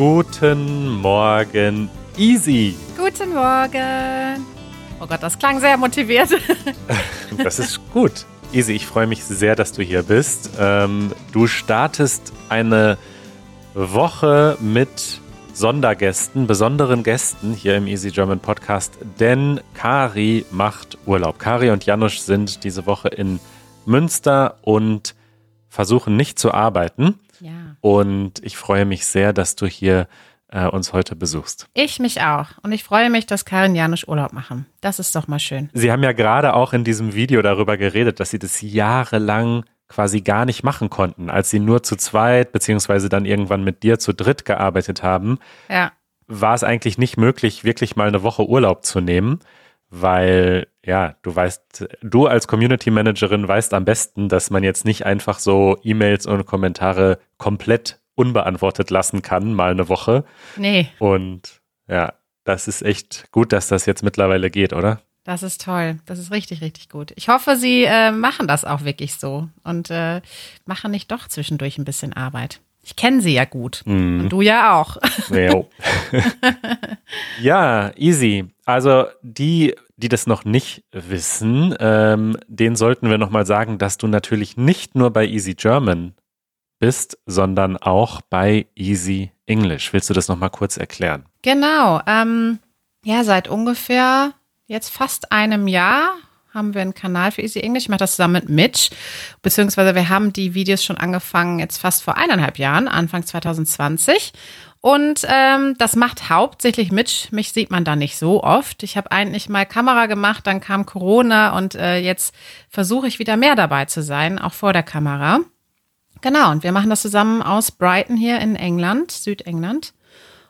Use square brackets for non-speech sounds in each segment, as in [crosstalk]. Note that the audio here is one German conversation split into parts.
Guten Morgen, Easy. Guten Morgen. Oh Gott, das klang sehr motiviert. [laughs] Das ist gut. Easy, ich freue mich sehr, dass du hier bist. Ähm, du startest eine Woche mit Sondergästen, besonderen Gästen hier im Easy German Podcast, denn Kari macht Urlaub. Kari und Janusz sind diese Woche in Münster und versuchen nicht zu arbeiten. Ja. Und ich freue mich sehr, dass du hier äh, uns heute besuchst. Ich mich auch. Und ich freue mich, dass Karin Janusz Urlaub machen. Das ist doch mal schön. Sie haben ja gerade auch in diesem Video darüber geredet, dass Sie das jahrelang quasi gar nicht machen konnten, als Sie nur zu zweit beziehungsweise dann irgendwann mit dir zu dritt gearbeitet haben. Ja. War es eigentlich nicht möglich, wirklich mal eine Woche Urlaub zu nehmen, weil ja, du weißt, du als Community Managerin weißt am besten, dass man jetzt nicht einfach so E-Mails und Kommentare komplett unbeantwortet lassen kann, mal eine Woche. Nee, Und ja, das ist echt gut, dass das jetzt mittlerweile geht, oder? das ist toll. Das ist richtig, richtig gut. Ich hoffe, Sie äh, machen das auch wirklich so und äh, machen nicht doch zwischendurch ein bisschen Arbeit. Ich kenne Sie ja gut. Mhm. Und du ja auch. [laughs] [laughs] Ja, easy. Also die, die das noch nicht wissen, ähm, denen sollten wir nochmal sagen, dass du natürlich nicht nur bei Easy German bist, sondern auch bei Easy English. Willst du das nochmal kurz erklären? Genau. Ähm, ja, seit ungefähr jetzt fast einem Jahr haben wir einen Kanal für Easy English. Ich mache das zusammen mit Mitch. Beziehungsweise wir haben die Videos schon angefangen, jetzt fast vor eineinhalb Jahren, Anfang 2020. Und ähm, das macht hauptsächlich Mitch. Mich sieht man da nicht so oft. Ich habe eigentlich mal Kamera gemacht, dann kam Corona und äh, jetzt versuche ich wieder mehr dabei zu sein, auch vor der Kamera. Genau, und wir machen das zusammen aus Brighton hier in England, Südengland.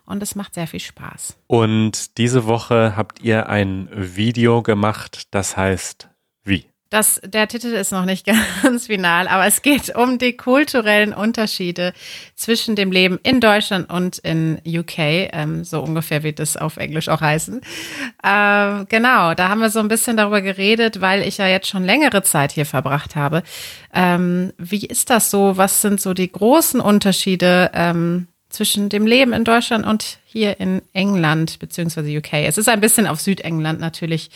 Und es macht sehr viel Spaß. Und diese Woche habt ihr ein Video gemacht, das heißt wie? Das, der Titel ist noch nicht [laughs] ganz final, aber es geht um die kulturellen Unterschiede zwischen dem Leben in Deutschland und in UK. Ähm, so ungefähr wird es auf Englisch auch heißen. Ähm, genau, da haben wir so ein bisschen darüber geredet, weil ich ja jetzt schon längere Zeit hier verbracht habe. Ähm, wie ist das so? Was sind so die großen Unterschiede ähm, zwischen dem Leben in Deutschland und hier in England beziehungsweise UK. Es ist ein bisschen auf Südengland natürlich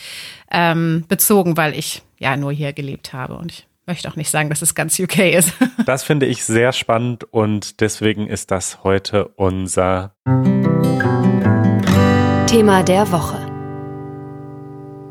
ähm, bezogen, weil ich ja nur hier gelebt habe und ich möchte auch nicht sagen, dass es ganz UK ist. [laughs] Das finde ich sehr spannend und deswegen ist das heute unser Thema der Woche.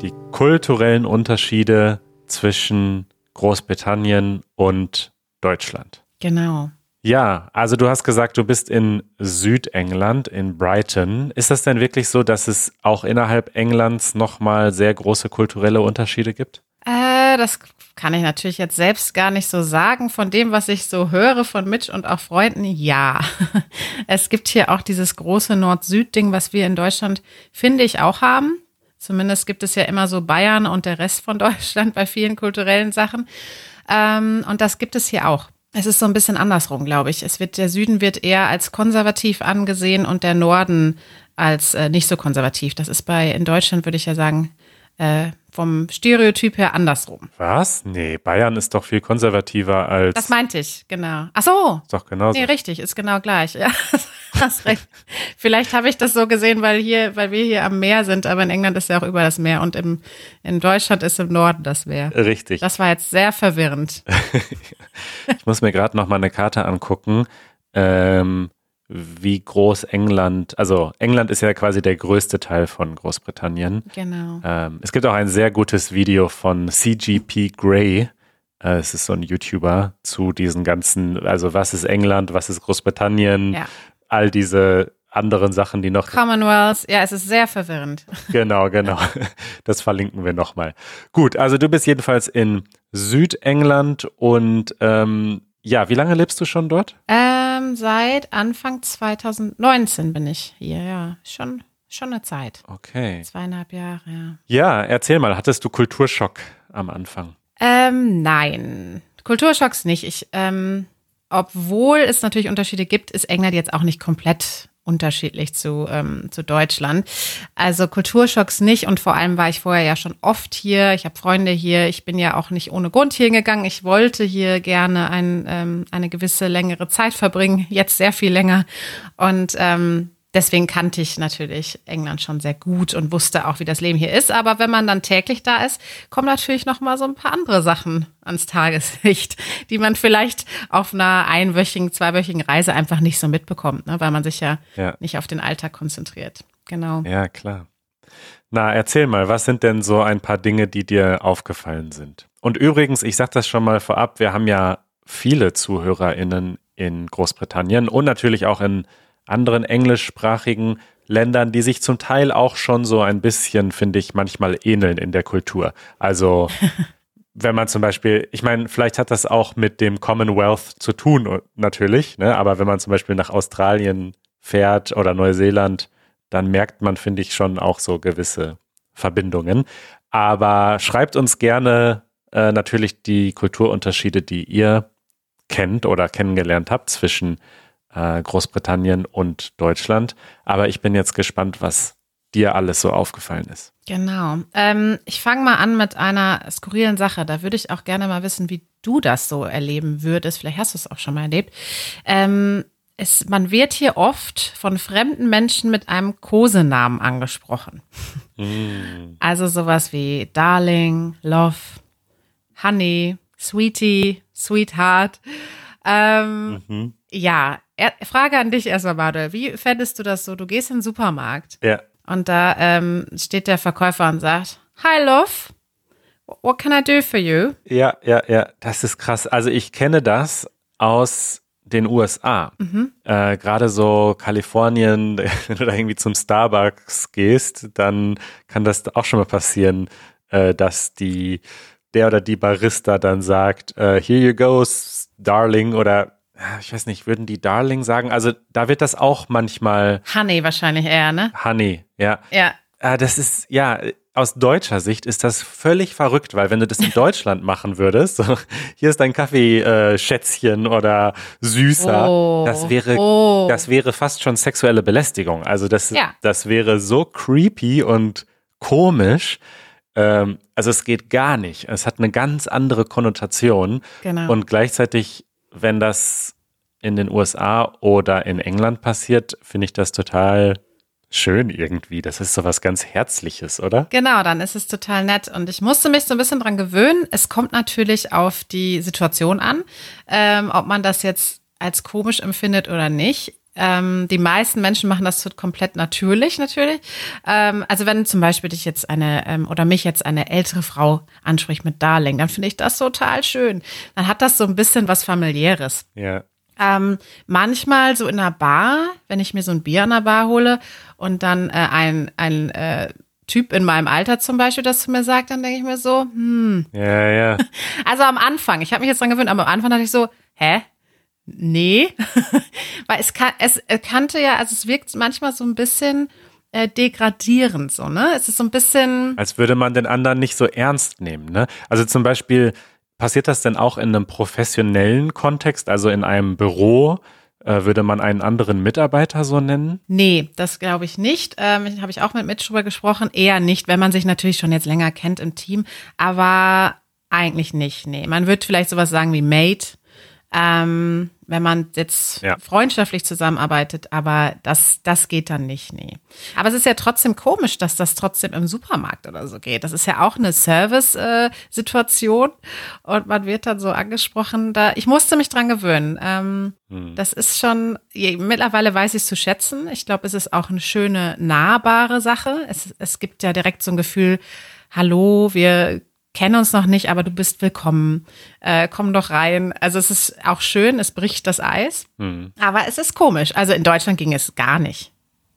die kulturellen Unterschiede zwischen Großbritannien und Deutschland. genau. Ja, also du hast gesagt, du bist in Südengland, in Brighton. Ist das denn wirklich so, dass es auch innerhalb Englands nochmal sehr große kulturelle Unterschiede gibt? Äh, das kann ich natürlich jetzt selbst gar nicht so sagen. Von dem, was ich so höre von Mitch und auch Freunden, ja. [laughs] Es gibt hier auch dieses große Nord-Süd-Ding, was wir in Deutschland, finde ich, auch haben. Zumindest gibt es ja immer so Bayern und der Rest von [laughs] Deutschland bei vielen kulturellen Sachen. Ähm, und das gibt es hier auch. Es ist so ein bisschen andersrum, glaube ich. Es wird, der Süden wird eher als konservativ angesehen und der Norden als äh, nicht so konservativ. Das ist bei, in Deutschland würde ich ja sagen, äh, vom Stereotyp her andersrum. Was? Nee, Bayern ist doch viel konservativer als. Das meinte ich, genau. Ach so. ist doch genauso. Nee, richtig, ist genau gleich. [laughs] Ja, hast recht. Vielleicht habe ich das so gesehen, weil hier, weil wir hier am Meer sind, aber in England ist ja auch über das Meer und im, in Deutschland ist im Norden das Meer. Richtig. Das war jetzt sehr verwirrend. [laughs] Ich muss mir gerade noch mal eine Karte angucken, ähm, wie groß England, also England ist ja quasi der größte Teil von Großbritannien. Genau. Ähm, es gibt auch ein sehr gutes Video von CGP Grey. Äh, es ist so ein YouTuber zu diesen ganzen, also was ist England, was ist Großbritannien, Ja. All diese anderen Sachen, die noch. Commonwealth, ja, es ist sehr verwirrend. [laughs] Genau, genau. Das verlinken wir nochmal. Gut, also du bist jedenfalls in Südengland und ähm, ja, wie lange lebst du schon dort? Ähm, seit Anfang 2019 bin ich hier, ja. Schon, schon eine Zeit. Okay. Zweieinhalb Jahre, ja. Ja, erzähl mal, hattest du Kulturschock am Anfang? Ähm, nein. Kulturschocks nicht. Ich, ähm, obwohl es natürlich Unterschiede gibt, ist England jetzt auch nicht komplett unterschiedlich zu, ähm, zu Deutschland. Also Kulturschocks nicht und vor allem war ich vorher ja schon oft hier. Ich habe Freunde hier. Ich bin ja auch nicht ohne Grund hier gegangen. Ich wollte hier gerne ein, ähm, eine gewisse längere Zeit verbringen, jetzt sehr viel länger. Und ähm, deswegen kannte ich natürlich England schon sehr gut und wusste auch, wie das Leben hier ist. Aber wenn man dann täglich da ist, kommen natürlich noch mal so ein paar andere Sachen ans Tageslicht, die man vielleicht auf einer einwöchigen, zweiwöchigen Reise einfach nicht so mitbekommt, ne? weil man sich ja, Ja. nicht auf den Alltag konzentriert. Genau. Ja, klar. Na, erzähl mal, was sind denn so ein paar Dinge, die dir aufgefallen sind? Und übrigens, ich sag das schon mal vorab, wir haben ja viele ZuhörerInnen in Großbritannien und natürlich auch in anderen englischsprachigen Ländern, die sich zum Teil auch schon so ein bisschen, finde ich, manchmal ähneln in der Kultur. Also [laughs] wenn man zum Beispiel, ich meine, vielleicht hat das auch mit dem Commonwealth zu tun, natürlich, ne? aber wenn man zum Beispiel nach Australien fährt oder Neuseeland, dann merkt man, finde ich, schon auch so gewisse Verbindungen. Aber schreibt uns gerne äh, natürlich die Kulturunterschiede, die ihr kennt oder kennengelernt habt zwischen äh, Großbritannien und Deutschland. Aber ich bin jetzt gespannt, was dir alles so aufgefallen ist. Genau. Ähm, ich fange mal an mit einer skurrilen Sache. Da würde ich auch gerne mal wissen, wie du das so erleben würdest. Vielleicht hast du es auch schon mal erlebt. Ähm, es, man wird hier oft von fremden Menschen mit einem Kosenamen angesprochen. Also sowas wie Darling, Love, Honey, Sweetie, Sweetheart. Ähm, Ja, Frage an dich erstmal, Bade. Wie fändest du das so? Du gehst in den Supermarkt Ja. und da ähm, steht der Verkäufer und sagt, Hi, Love, what can I do for you? Ja, ja, ja, das ist krass. Also ich kenne das aus den USA. Äh, Gerade so Kalifornien, [laughs] wenn du da irgendwie zum Starbucks gehst, dann kann das auch schon mal passieren, äh, dass die der oder die Barista dann sagt, äh, here you go, darling, oder ich weiß nicht, würden die darling sagen? Also da wird das auch manchmal Honey wahrscheinlich eher, ne? honey, ja. Ja. Ah, das ist, ja, aus deutscher Sicht ist das völlig verrückt, weil wenn du das in [laughs] Deutschland machen würdest, so, hier ist dein Kaffee, äh, oder süßer, Oh. das wäre, Oh. das wäre fast schon sexuelle Belästigung. Also das, Ja. das wäre so creepy und komisch. Ähm, also es geht gar nicht. Es hat eine ganz andere Konnotation. Genau. Und gleichzeitig, wenn das in den USA oder in England passiert, finde ich das total schön irgendwie. Das ist so was ganz Herzliches, oder? Genau, dann ist es total nett. Und ich musste mich so ein bisschen dran gewöhnen. Es kommt natürlich auf die Situation an, ähm, ob man das jetzt als komisch empfindet oder nicht. Ähm, die meisten Menschen machen das komplett natürlich, natürlich. Ähm, also wenn zum Beispiel dich jetzt eine ähm, oder mich jetzt eine ältere Frau anspricht mit Darling, dann finde ich das total schön. Dann hat das so ein bisschen was familiäres. Ja. Ähm, manchmal so in einer Bar, wenn ich mir so ein Bier an der Bar hole und dann äh, ein, ein äh, Typ in meinem Alter zum Beispiel das zu mir sagt, dann denke ich mir so, hm. Ja, ja. [laughs] Also am Anfang, ich habe mich jetzt dran gewöhnt, aber am Anfang dachte ich so, hä? Nee. [laughs] Weil es, kann, es äh, kannte ja, also es wirkt manchmal so ein bisschen äh, degradierend, so, ne? Es ist so ein bisschen. Als würde man den anderen nicht so ernst nehmen, ne? Also zum Beispiel, passiert das denn auch in einem professionellen Kontext, also in einem Büro? Äh, würde man einen anderen Mitarbeiter so nennen? Nee, das glaube ich nicht. Ähm, Habe ich auch mit Mitch drüber gesprochen. Eher nicht, wenn man sich natürlich schon jetzt länger kennt im Team. Aber eigentlich nicht. Nee, man wird vielleicht sowas sagen wie Mate, ähm, wenn man jetzt Ja. freundschaftlich zusammenarbeitet. Aber das, das geht dann nicht. Nee. Aber es ist ja trotzdem komisch, dass das trotzdem im Supermarkt oder so geht. Das ist ja auch eine Service-Situation. Und man wird dann so angesprochen. Da, ich musste mich dran gewöhnen. Ähm, das ist schon, je, mittlerweile weiß ich es zu schätzen. Ich glaube, es ist auch eine schöne, nahbare Sache. Es, es gibt ja direkt so ein Gefühl, hallo, wir kennen uns noch nicht, aber du bist willkommen. Äh, komm doch rein. Also es ist auch schön, es bricht das Eis. Aber es ist komisch. Also in Deutschland ging es gar nicht.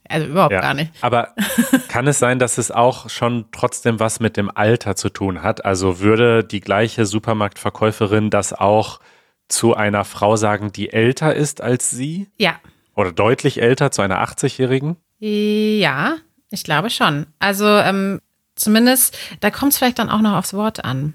Also überhaupt gar nicht. Aber [laughs] kann es sein, dass es auch schon trotzdem was mit dem Alter zu tun hat? Also würde die gleiche Supermarktverkäuferin das auch zu einer Frau sagen, die älter ist als sie? Ja. Oder deutlich älter, zu einer 80-Jährigen? Ja, ich glaube schon. Also ähm, zumindest, da kommt es vielleicht dann auch noch aufs Wort an.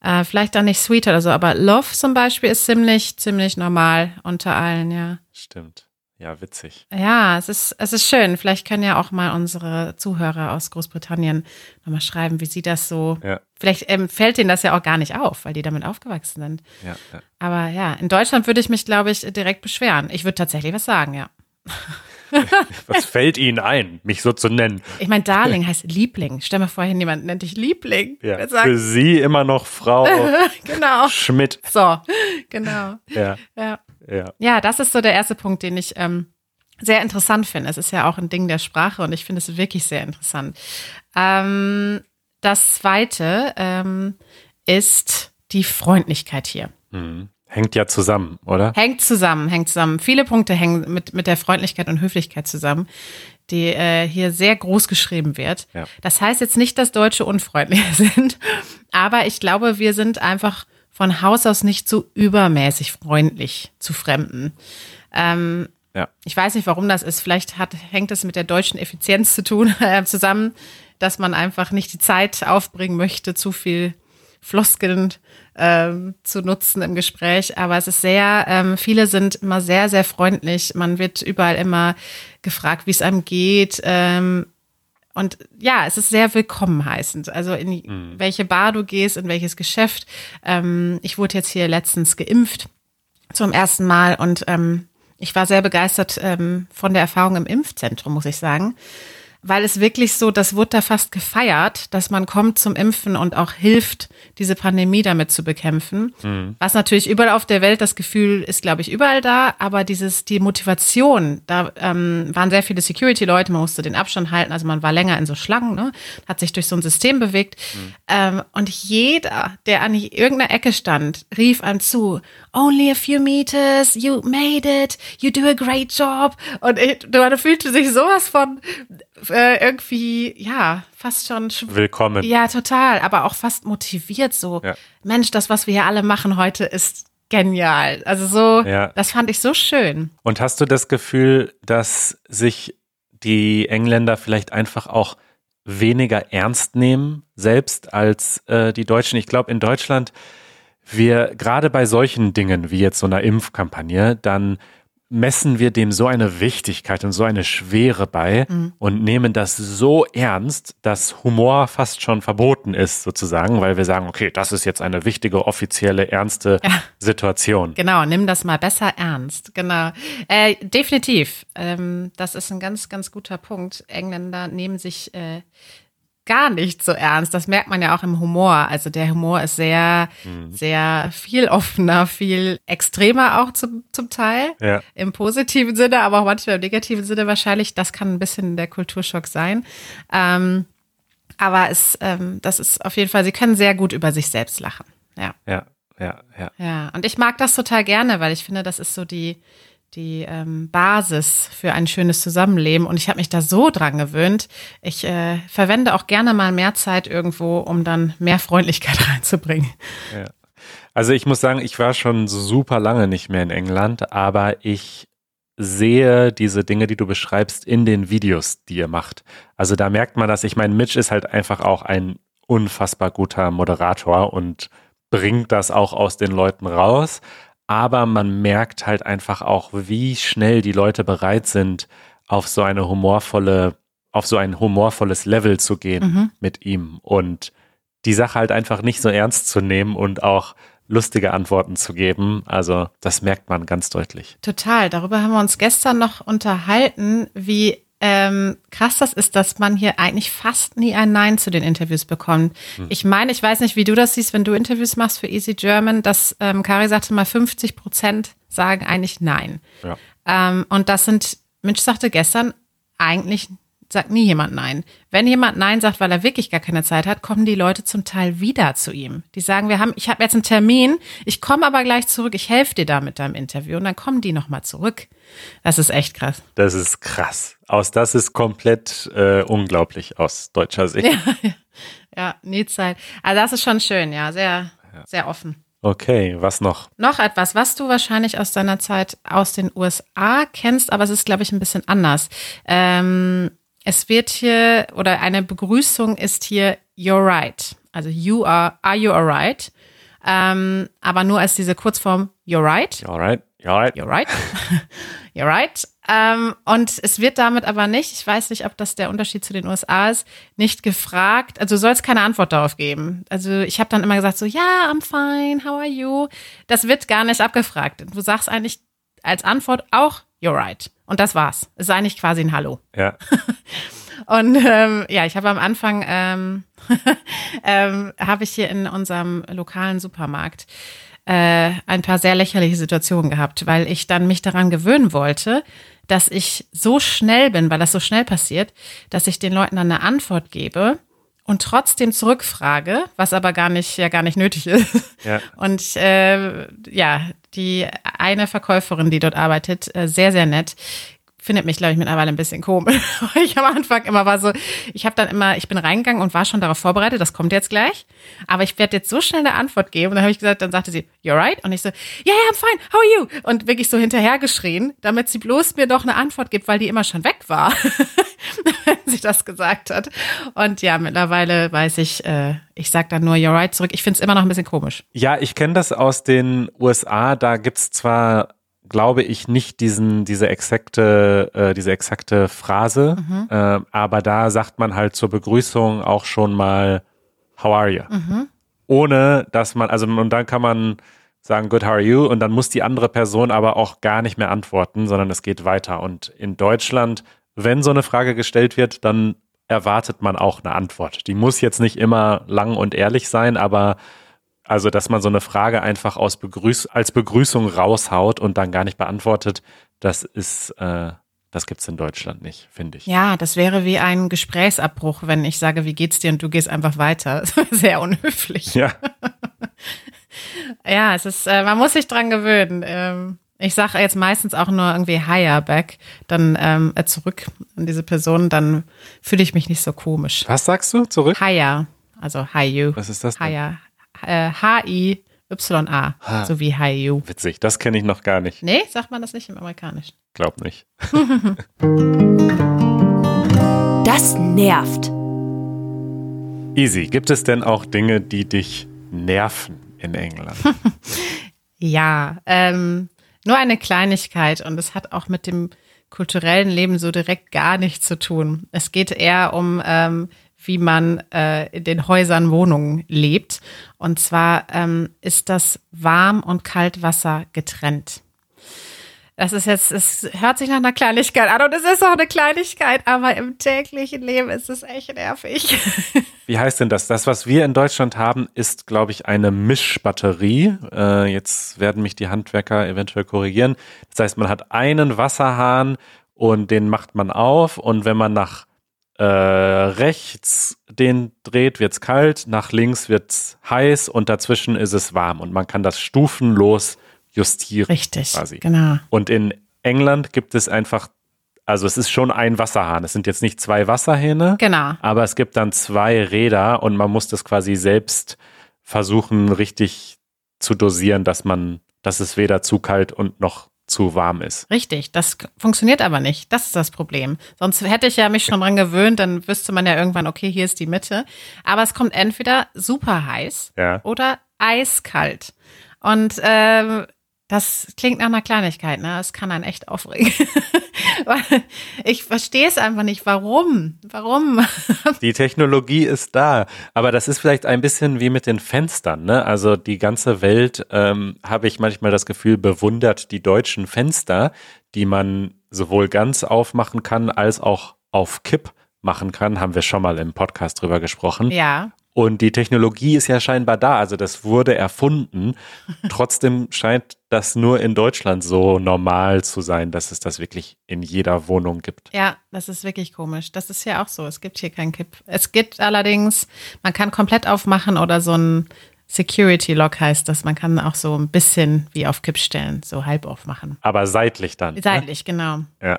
Äh, vielleicht dann nicht sweet oder so, aber Love zum Beispiel ist ziemlich, ziemlich normal unter allen, ja. Stimmt. Ja, witzig. Ja, es ist, es ist schön. Vielleicht können ja auch mal unsere Zuhörer aus Großbritannien nochmal schreiben, wie sie das so. Ja. Vielleicht ähm, fällt denen das ja auch gar nicht auf, weil die damit aufgewachsen sind. Ja, ja. Aber ja, in Deutschland würde ich mich, glaube ich, direkt beschweren. Ich würde tatsächlich was sagen, ja. [laughs] [laughs] Was fällt Ihnen ein, mich so zu nennen? Ich meine, Darling heißt Liebling. Stell mir vor, jemand nennt dich Liebling. Ja, für Sie immer noch Frau [laughs] genau. Schmidt. So, genau. Ja. Ja. Ja. ja, das ist so der erste Punkt, den ich ähm, sehr interessant finde. Es ist ja auch ein Ding der Sprache und ich finde es wirklich sehr interessant. Ähm, das zweite ähm, ist die Freundlichkeit hier. Mhm. Hängt ja zusammen, oder? Hängt zusammen, hängt zusammen. Viele Punkte hängen mit, mit der Freundlichkeit und Höflichkeit zusammen, die äh, hier sehr groß geschrieben wird. Ja. Das heißt jetzt nicht, dass Deutsche unfreundlich [laughs] sind, aber ich glaube, wir sind einfach von Haus aus nicht so übermäßig freundlich zu Fremden. Ähm, ja. Ich weiß nicht, warum das ist. Vielleicht hat, hängt es mit der deutschen Effizienz zu tun, [laughs] äh, zusammen, dass man einfach nicht die Zeit aufbringen möchte, zu viel Floskeln ähm, zu nutzen im Gespräch. Aber es ist sehr, ähm, viele sind immer sehr, sehr freundlich. Man wird überall immer gefragt, wie es einem geht. Ähm, und ja, es ist sehr willkommen heißend. Also in mhm. welche Bar du gehst, in welches Geschäft. Ähm, ich wurde jetzt hier letztens geimpft zum ersten Mal und ähm, ich war sehr begeistert ähm, von der Erfahrung im Impfzentrum, muss ich sagen weil es wirklich so, das wurde da fast gefeiert, dass man kommt zum Impfen und auch hilft, diese Pandemie damit zu bekämpfen. Mhm. Was natürlich überall auf der Welt das Gefühl ist, glaube ich, überall da, aber dieses, die Motivation, da ähm, waren sehr viele Security-Leute, man musste den Abstand halten, also man war länger in so Schlangen, ne? hat sich durch so ein System bewegt. Mhm. Ähm, und jeder, der an irgendeiner Ecke stand, rief einem zu, only a few meters, you made it, you do a great job. Und ich, man fühlte sich sowas von äh, irgendwie, ja, fast schon. Willkommen. Ja, total, aber auch fast motiviert so. Ja. Mensch, das, was wir hier alle machen heute, ist genial. Also so, ja. das fand ich so schön. Und hast du das Gefühl, dass sich die Engländer vielleicht einfach auch weniger ernst nehmen, selbst als äh, die Deutschen? Ich glaube, in Deutschland wir gerade bei solchen Dingen wie jetzt so einer Impfkampagne, dann messen wir dem so eine Wichtigkeit und so eine Schwere bei mhm. und nehmen das so ernst, dass Humor fast schon verboten ist, sozusagen, weil wir sagen, okay, das ist jetzt eine wichtige, offizielle, ernste ja. Situation. Genau, nimm das mal besser ernst. Genau. Äh, definitiv. Ähm, das ist ein ganz, ganz guter Punkt. Engländer nehmen sich äh, gar nicht so ernst. Das merkt man ja auch im Humor. Also der Humor ist sehr, mhm. sehr viel offener, viel extremer auch zum, zum Teil. Ja. Im positiven Sinne, aber auch manchmal im negativen Sinne wahrscheinlich. Das kann ein bisschen der Kulturschock sein. Ähm, aber es, ähm, das ist auf jeden Fall, sie können sehr gut über sich selbst lachen. Ja. Ja, ja, ja. Ja, und ich mag das total gerne, weil ich finde, das ist so die, die ähm, Basis für ein schönes Zusammenleben. Und ich habe mich da so dran gewöhnt. Ich äh, verwende auch gerne mal mehr Zeit irgendwo, um dann mehr Freundlichkeit [laughs] reinzubringen. Ja. Also ich muss sagen, ich war schon super lange nicht mehr in England, aber ich sehe diese Dinge, die du beschreibst, in den Videos, die ihr macht. Also da merkt man das. Ich meine, Mitch ist halt einfach auch ein unfassbar guter Moderator und bringt das auch aus den Leuten raus aber man merkt halt einfach auch, wie schnell die Leute bereit sind, auf so eine humorvolle, auf so ein humorvolles Level zu gehen mhm. mit ihm und die Sache halt einfach nicht so ernst zu nehmen und auch lustige Antworten zu geben. Also das merkt man ganz deutlich. Total. Darüber haben wir uns gestern noch unterhalten, wie ähm, krass das ist, dass man hier eigentlich fast nie ein Nein zu den Interviews bekommt. Hm. Ich meine, ich weiß nicht, wie du das siehst, wenn du Interviews machst für Easy German, dass ähm, Kari sagte mal, 50 Prozent sagen eigentlich Nein. Ja. Ähm, und das sind, Mensch sagte gestern, eigentlich sagt nie jemand Nein. Wenn jemand Nein sagt, weil er wirklich gar keine Zeit hat, kommen die Leute zum Teil wieder zu ihm. Die sagen, wir haben, ich habe jetzt einen Termin, ich komme aber gleich zurück, ich helfe dir da mit deinem Interview und dann kommen die nochmal zurück. Das ist echt krass. Das ist krass. Aus das ist komplett äh, unglaublich aus deutscher Sicht. Ja, [laughs] ja. ja nie Zeit. Also das ist schon schön, ja, sehr, ja. sehr offen. Okay, was noch? Noch etwas, was du wahrscheinlich aus deiner Zeit aus den USA kennst, aber es ist, glaube ich, ein bisschen anders. Ähm, es wird hier, oder eine Begrüßung ist hier you're right. Also you are, are you alright? Ähm, aber nur als diese Kurzform you're right. You're right. You're right. You're right. [laughs] you're right. Ähm, und es wird damit aber nicht, ich weiß nicht, ob das der Unterschied zu den USA ist, nicht gefragt. Also du sollst keine Antwort darauf geben. Also ich habe dann immer gesagt so, ja, yeah, I'm fine, how are you? Das wird gar nicht abgefragt. Du sagst eigentlich als Antwort auch you're right. Und das war's. Es ist eigentlich quasi ein Hallo. Ja. [laughs] Und ähm, ja, ich habe am Anfang ähm, [laughs] ähm, habe ich hier in unserem lokalen Supermarkt äh, ein paar sehr lächerliche Situationen gehabt, weil ich dann mich daran gewöhnen wollte, dass ich so schnell bin, weil das so schnell passiert, dass ich den Leuten dann eine Antwort gebe und trotzdem zurückfrage, was aber gar nicht ja gar nicht nötig ist. Ja. Und äh, ja, die eine Verkäuferin, die dort arbeitet, äh, sehr sehr nett, findet mich, glaube ich, mittlerweile ein bisschen komisch. [laughs] ich am Anfang immer war so, ich habe dann immer, ich bin reingegangen und war schon darauf vorbereitet, das kommt jetzt gleich. Aber ich werde jetzt so schnell eine Antwort geben. Und dann habe ich gesagt, dann sagte sie, you're right. Und ich so, yeah, yeah, I'm fine, how are you? Und wirklich so hinterhergeschrien, damit sie bloß mir doch eine Antwort gibt, weil die immer schon weg war, [laughs] wenn sie das gesagt hat. Und ja, mittlerweile weiß ich, äh, ich sag dann nur you're right zurück. Ich finde es immer noch ein bisschen komisch. Ja, ich kenne das aus den USA. Da gibt's zwar glaube ich, nicht diesen, diese exakte, äh, diese exakte Phrase, Mhm. äh, aber da sagt man halt zur Begrüßung auch schon mal How are you? Mhm. Ohne dass man, also und dann kann man sagen Good, how are you? Und dann muss die andere Person aber auch gar nicht mehr antworten, sondern es geht weiter. Und in Deutschland, wenn so eine Frage gestellt wird, dann erwartet man auch eine Antwort. Die muss jetzt nicht immer lang und ehrlich sein, aber also, dass man so eine Frage einfach aus Begrüß als Begrüßung raushaut und dann gar nicht beantwortet, das ist, äh, das gibt's in Deutschland nicht, finde ich. Ja, das wäre wie ein Gesprächsabbruch, wenn ich sage, wie geht's dir und du gehst einfach weiter. [laughs] Sehr unhöflich. Ja, Ja, es ist, äh, man muss sich dran gewöhnen. Ähm, ich sage jetzt meistens auch nur irgendwie higher back, dann ähm, äh, zurück an diese Person, dann fühle ich mich nicht so komisch. was sagst du zurück? Higher, also hi you. Was ist das denn? Higher, H-I-Y-A, Ha. so wie hi you. Witzig, das kenne ich noch gar nicht. Nee, sagt man das nicht im Amerikanischen. Glaub nicht. [laughs] Das nervt. Easy, gibt es denn auch Dinge, die dich nerven in England? [laughs] Ja, ähm, nur eine Kleinigkeit und es hat auch mit dem kulturellen Leben so direkt gar nichts zu tun. Es geht eher um, ähm, wie man äh, in den Häusern, Wohnungen lebt. Und zwar ähm, ist das Warm- und Kaltwasser getrennt. Das ist jetzt, es hört sich nach einer Kleinigkeit an und es ist auch eine Kleinigkeit, aber im täglichen Leben ist es echt nervig. [laughs] Wie heißt denn das? Das, was wir in Deutschland haben, ist, glaube ich, eine Mischbatterie. Äh, jetzt werden mich die Handwerker eventuell korrigieren. Das heißt, man hat einen Wasserhahn und den macht man auf und wenn man nach äh, rechts den dreht, wird's kalt, nach links wird's heiß und dazwischen ist es warm und man kann das stufenlos justieren. Richtig, Quasi. genau. Und in England gibt es einfach, also es ist schon ein Wasserhahn. Es sind jetzt nicht zwei Wasserhähne. Genau. Aber es gibt dann zwei Räder und man muss das quasi selbst versuchen, richtig zu dosieren, dass man, dass es weder zu kalt und noch zu warm ist. Richtig, das funktioniert aber nicht. Das ist das Problem. Sonst hätte ich ja mich schon dran gewöhnt, dann wüsste man ja irgendwann, okay, hier ist die Mitte. Aber es kommt entweder super heiß Ja. oder eiskalt. Und ähm, das klingt nach einer Kleinigkeit, ne? Das kann einen echt aufregen. [laughs] Ich verstehe es einfach nicht. Warum? Warum? [laughs] Die Technologie ist da, aber das ist vielleicht ein bisschen wie mit den Fenstern. Ne? Also die ganze Welt, ähm, habe ich manchmal das Gefühl, bewundert die deutschen Fenster, die man sowohl ganz aufmachen kann als auch auf Kipp machen kann. Haben wir schon mal im Podcast drüber gesprochen. Ja, Und die Technologie ist ja scheinbar da, also das wurde erfunden. [laughs] Trotzdem scheint das nur in Deutschland so normal zu sein, dass es das wirklich in jeder Wohnung gibt. ja, das ist wirklich komisch. Das ist ja auch so. Es gibt hier keinen Kipp. Es gibt allerdings, man kann komplett aufmachen oder so ein Security Lock heißt das. Man kann auch so ein bisschen wie auf Kipp stellen, so halb aufmachen. Aber seitlich dann. Ne? Seitlich, genau. Ja.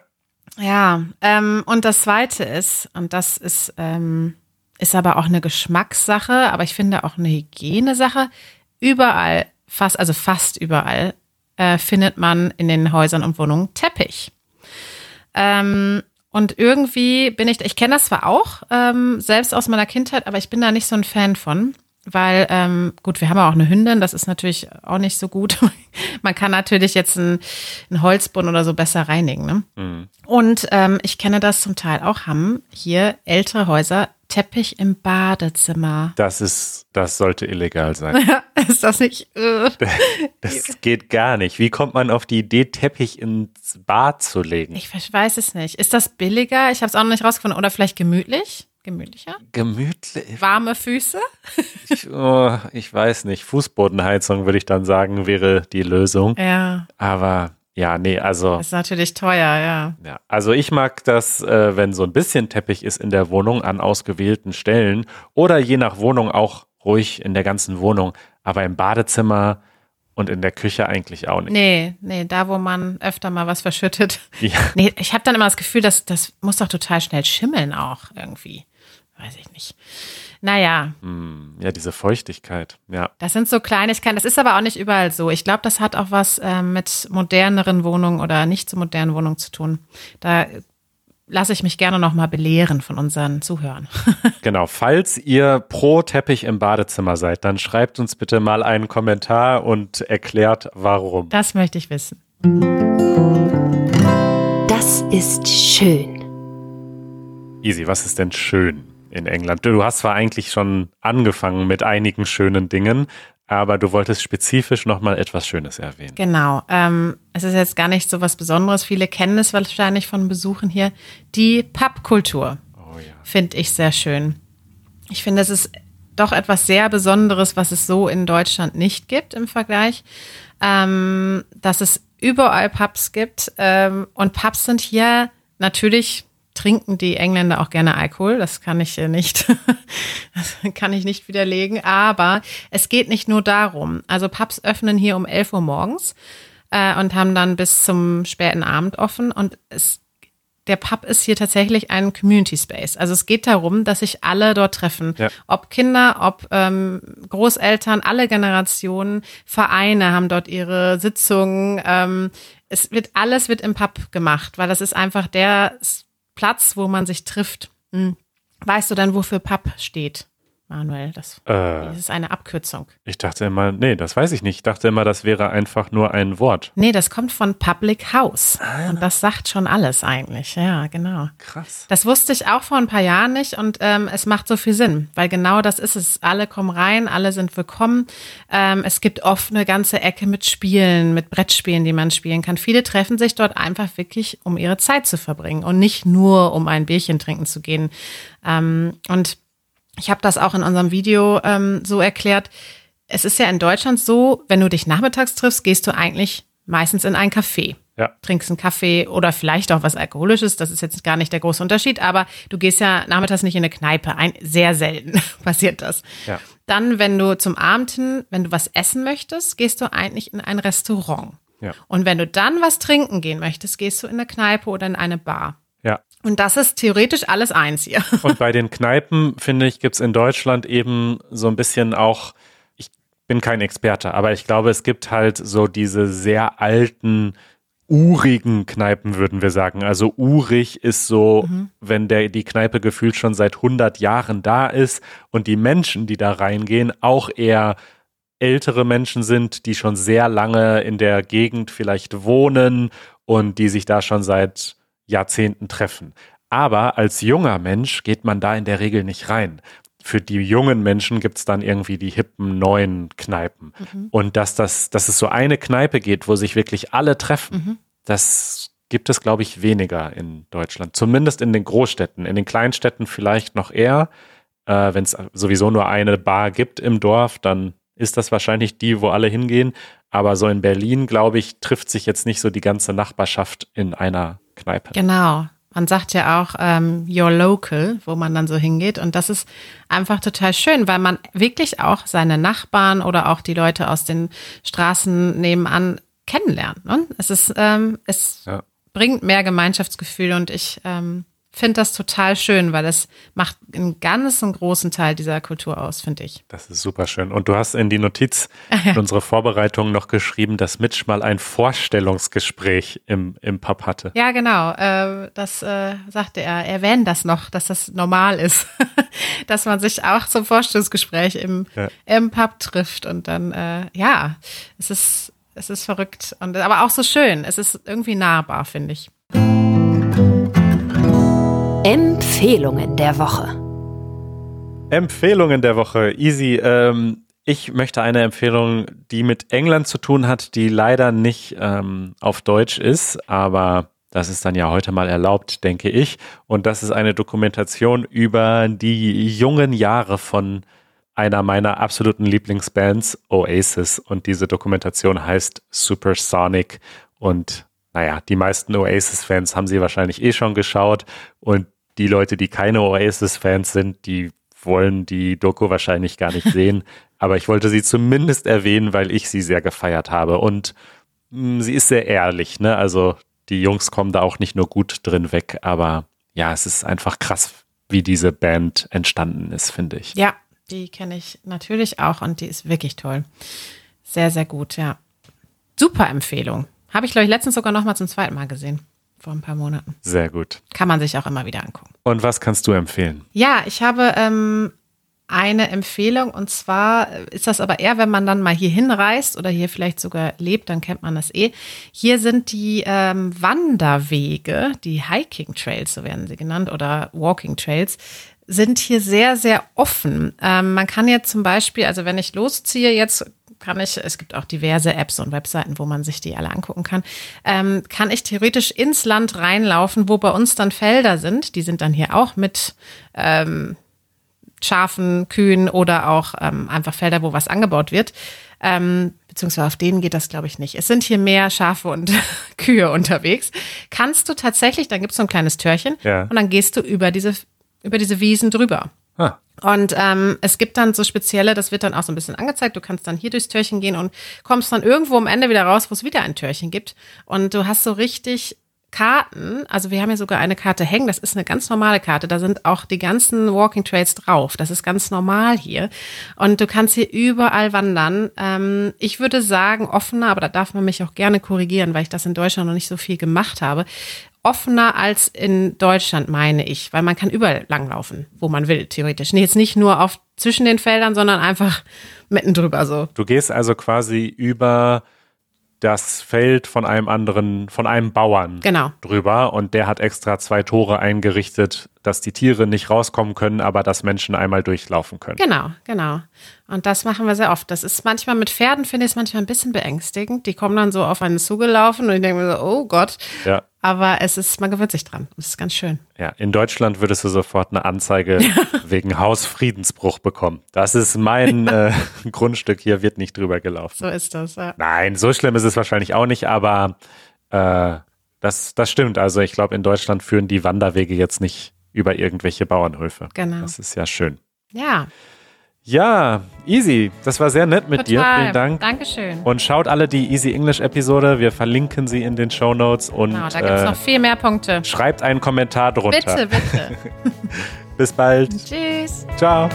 Ja, ähm, und das Zweite ist, und das ist, ähm, ist aber auch eine Geschmackssache, aber ich finde auch eine Hygienesache. Überall, fast, also fast überall, äh, findet man in den Häusern und Wohnungen Teppich. Ähm, und irgendwie bin ich, ich kenne das zwar auch, ähm, selbst aus meiner Kindheit, aber ich bin da nicht so ein Fan von. Weil, ähm, gut, wir haben ja auch eine Hündin, das ist natürlich auch nicht so gut. [laughs] Man kann natürlich jetzt einen, einen Holzboden oder so besser reinigen. Ne? Und ähm, ich kenne das zum Teil auch, haben hier ältere Häuser Teppich im Badezimmer. Das ist, das sollte illegal sein. [laughs] ist das nicht? Äh, [laughs] Das geht gar nicht. Wie kommt man auf die Idee, Teppich ins Bad zu legen? ich weiß es nicht. Ist das billiger? Ich habe es auch noch nicht rausgefunden. Oder vielleicht gemütlich? Gemütlicher? Gemütlich. Warme Füße? [laughs] Ich, oh, ich weiß nicht. Fußbodenheizung würde ich dann sagen, wäre die Lösung. Ja, Aber ja, nee, also. ist natürlich teuer, ja. Ja, also ich mag das, äh, wenn so ein bisschen Teppich ist in der Wohnung an ausgewählten Stellen oder je nach Wohnung auch ruhig in der ganzen Wohnung, aber im Badezimmer und in der Küche eigentlich auch nicht. Nee, nee, da wo man öfter mal was verschüttet. Ja. Nee, ich habe dann immer das Gefühl, dass das muss doch total schnell schimmeln auch irgendwie. Weiß ich nicht. Naja, Hm, ja, diese Feuchtigkeit. Ja, das sind so Kleinigkeiten. Das ist aber auch nicht überall so. Ich glaube, das hat auch was äh, mit moderneren Wohnungen oder nicht so modernen Wohnungen zu tun. Da lasse ich mich gerne noch mal belehren von unseren Zuhörern. [laughs] genau. Falls ihr pro Teppich im Badezimmer seid, dann schreibt uns bitte mal einen Kommentar und erklärt, warum. Das möchte ich wissen. Das ist schön. Easy, was ist denn schön in England? Du hast zwar eigentlich schon angefangen mit einigen schönen Dingen, aber du wolltest spezifisch nochmal etwas Schönes erwähnen. Genau. Ähm, es ist jetzt gar nicht so was Besonderes. Viele kennen es wahrscheinlich von Besuchen hier. Die Pappkultur. Oh ja. finde ich sehr schön. Ich finde, es ist doch etwas sehr Besonderes, was es so in Deutschland nicht gibt im Vergleich. Ähm, dass es überall Pubs gibt. Ähm, und Pubs sind hier natürlich trinken die Engländer auch gerne Alkohol. Das kann ich nicht, [laughs] das kann ich nicht widerlegen. Aber es geht nicht nur darum. Also Pubs öffnen hier um 11 Uhr morgens äh, und haben dann bis zum späten Abend offen. Und es der Pub ist hier tatsächlich ein Community Space. Also es geht darum, dass sich alle dort treffen. Ja. Ob Kinder, ob ähm, Großeltern, alle Generationen, Vereine haben dort ihre Sitzungen. Ähm, es wird alles wird im Pub gemacht, weil das ist einfach der Platz, wo man sich trifft. Hm. Weißt du dann, wofür Pub steht, Manuel? Das, Äh, das ist eine Abkürzung. ich dachte immer, nee, das weiß ich nicht. Ich dachte immer, das wäre einfach nur ein Wort. Nee, das kommt von Public House. Und das sagt schon alles eigentlich. Ja, genau. Krass. Das wusste ich auch vor ein paar Jahren nicht und ähm, es macht so viel Sinn, weil genau das ist es. Alle kommen rein, alle sind willkommen. Ähm, es gibt oft eine ganze Ecke mit Spielen, mit Brettspielen, die man spielen kann. Viele treffen sich dort einfach wirklich, um ihre Zeit zu verbringen und nicht nur, um ein Bierchen trinken zu gehen. Ähm, und ich habe das auch in unserem Video ähm, so erklärt. Es ist ja in Deutschland so, wenn du dich nachmittags triffst, gehst du eigentlich meistens in ein Café Ja. trinkst einen Kaffee oder vielleicht auch was Alkoholisches. Das ist jetzt gar nicht der große Unterschied, aber du gehst ja nachmittags nicht in eine Kneipe. Ein, sehr selten [laughs] passiert das. Ja. Dann, wenn du zum Abend hin, wenn du was essen möchtest, gehst du eigentlich in ein Restaurant. Ja. Und wenn du dann was trinken gehen möchtest, gehst du in eine Kneipe oder in eine Bar. Und das ist theoretisch alles eins hier. [laughs] Und bei den Kneipen, finde ich, gibt es in Deutschland eben so ein bisschen auch, ich bin kein Experte, aber ich glaube, es gibt halt so diese sehr alten, urigen Kneipen, würden wir sagen. Also urig ist so, wenn der, die Kneipe gefühlt schon seit 100 Jahren da ist und die Menschen, die da reingehen, auch eher ältere Menschen sind, die schon sehr lange in der Gegend vielleicht wohnen und die sich da schon seit Jahrzehnten treffen. Aber als junger Mensch geht man da in der Regel nicht rein. Für die jungen Menschen gibt's dann irgendwie die hippen neuen Kneipen. Und dass, das, dass es so eine Kneipe geht, wo sich wirklich alle treffen, das gibt es, glaube ich, weniger in Deutschland. Zumindest in den Großstädten. In den Kleinstädten vielleicht noch eher. Äh, Wenn es sowieso nur eine Bar gibt im Dorf, dann ist das wahrscheinlich die, wo alle hingehen. Aber so in Berlin, glaube ich, trifft sich jetzt nicht so die ganze Nachbarschaft in einer Kneipe. Genau. Man sagt ja auch ähm, your local, wo man dann so hingeht. Und das ist einfach total schön, weil man wirklich auch seine Nachbarn oder auch die Leute aus den Straßen nebenan kennenlernt. Ne? Es ist, ähm, es Ja. bringt mehr Gemeinschaftsgefühl und ich ähm, finde das total schön, weil es macht einen ganzen großen Teil dieser Kultur aus, finde ich. Das ist super schön. Und du hast in die Notiz in unsere Vorbereitung noch geschrieben, dass Mitch mal ein Vorstellungsgespräch im, im Pub hatte. Ja, genau. Äh, das äh, sagte er. Erwähnen das noch, dass das normal ist, [laughs] dass man sich auch zum Vorstellungsgespräch im, Ja. im Pub trifft und dann, äh, ja, es ist, es ist verrückt und aber auch so schön. Es ist irgendwie nahbar, finde ich. Empfehlungen der Woche. Empfehlungen der Woche. Easy. Ähm, ich möchte eine Empfehlung, die mit England zu tun hat, die leider nicht ähm, auf Deutsch ist, aber das ist dann ja heute mal erlaubt, denke ich. Und das ist eine Dokumentation über die jungen Jahre von einer meiner absoluten Lieblingsbands, Oasis. Und diese Dokumentation heißt Supersonic. Und naja, die meisten Oasis-Fans haben sie wahrscheinlich eh schon geschaut. Und die Leute, die keine Oasis-Fans sind, die wollen die Doku wahrscheinlich gar nicht sehen. [laughs] Aber ich wollte sie zumindest erwähnen, weil ich sie sehr gefeiert habe. Und mh, mm, sie ist sehr ehrlich, ne? Also die Jungs kommen da auch nicht nur gut drin weg, aber ja, es ist einfach krass, wie diese Band entstanden ist, finde ich. Ja, die kenne ich natürlich auch und die ist wirklich toll. Sehr, sehr gut, ja. Super Empfehlung. Habe ich, glaube ich, letztens sogar noch mal zum zweiten Mal gesehen. Vor ein paar Monaten. Sehr gut. Kann man sich auch immer wieder angucken. Und was kannst du empfehlen? Ja, ich habe ähm, eine Empfehlung und zwar ist das aber eher, wenn man dann mal hier hinreist oder hier vielleicht sogar lebt, dann kennt man das eh. Hier sind die ähm, Wanderwege, die Hiking Trails, so werden sie genannt, oder Walking Trails, sind hier sehr, sehr offen. Ähm, man kann jetzt zum Beispiel, also wenn ich losziehe, jetzt kann ich, es gibt auch diverse Apps und Webseiten, wo man sich die alle angucken kann, ähm, kann ich theoretisch ins Land reinlaufen, wo bei uns dann Felder sind. Die sind dann hier auch mit ähm, Schafen, Kühen oder auch ähm, einfach Felder, wo was angebaut wird. Ähm, beziehungsweise auf denen geht das, glaube ich, nicht. Es sind hier mehr Schafe und [laughs] Kühe unterwegs. Kannst du tatsächlich, dann gibt es so ein kleines Türchen ja. und dann gehst du über diese, über diese Wiesen drüber. Und ähm, es gibt dann so spezielle, das wird dann auch so ein bisschen angezeigt. Du kannst dann hier durchs Türchen gehen und kommst dann irgendwo am Ende wieder raus, wo es wieder ein Türchen gibt. Und du hast so richtig Karten, also wir haben hier sogar eine Karte hängen, das ist eine ganz normale Karte, da sind auch die ganzen Walking Trails drauf. Das ist ganz normal hier. Und du kannst hier überall wandern. Ähm, ich würde sagen, offener, aber da darf man mich auch gerne korrigieren, weil ich das in Deutschland noch nicht so viel gemacht habe. Offener als in Deutschland, meine ich, weil man kann überall langlaufen, wo man will, theoretisch. Nee, jetzt nicht nur auf zwischen den Feldern, sondern einfach mitten drüber so. Du gehst also quasi über das Feld von einem anderen, von einem Bauern genau. drüber und der hat extra zwei Tore eingerichtet, dass die Tiere nicht rauskommen können, aber dass Menschen einmal durchlaufen können. Genau, genau. Und das machen wir sehr oft. Das ist manchmal mit Pferden, finde ich es manchmal ein bisschen beängstigend. Die kommen dann so auf einen zugelaufen und ich denke mir so, oh Gott. Ja. Aber es ist, man gewöhnt sich dran. Das ist ganz schön. Ja, in Deutschland würdest du sofort eine Anzeige [laughs] wegen Hausfriedensbruch bekommen. Das ist mein äh, [laughs] Grundstück, hier wird nicht drüber gelaufen. So ist das, ja. Nein, so schlimm ist es wahrscheinlich auch nicht, aber äh, das, das stimmt. Also ich glaube, in Deutschland führen die Wanderwege jetzt nicht über irgendwelche Bauernhöfe. Genau. Das ist ja schön. Ja. Ja, easy. Das war sehr nett mit Total. dir. Vielen Dank. Dankeschön. Und schaut alle die Easy English Episode. Wir verlinken sie in den Show Notes. Und, genau, da gibt es äh, noch viel mehr Punkte. Schreibt einen Kommentar drunter. Bitte, bitte. [laughs] Bis bald. Tschüss. Ciao.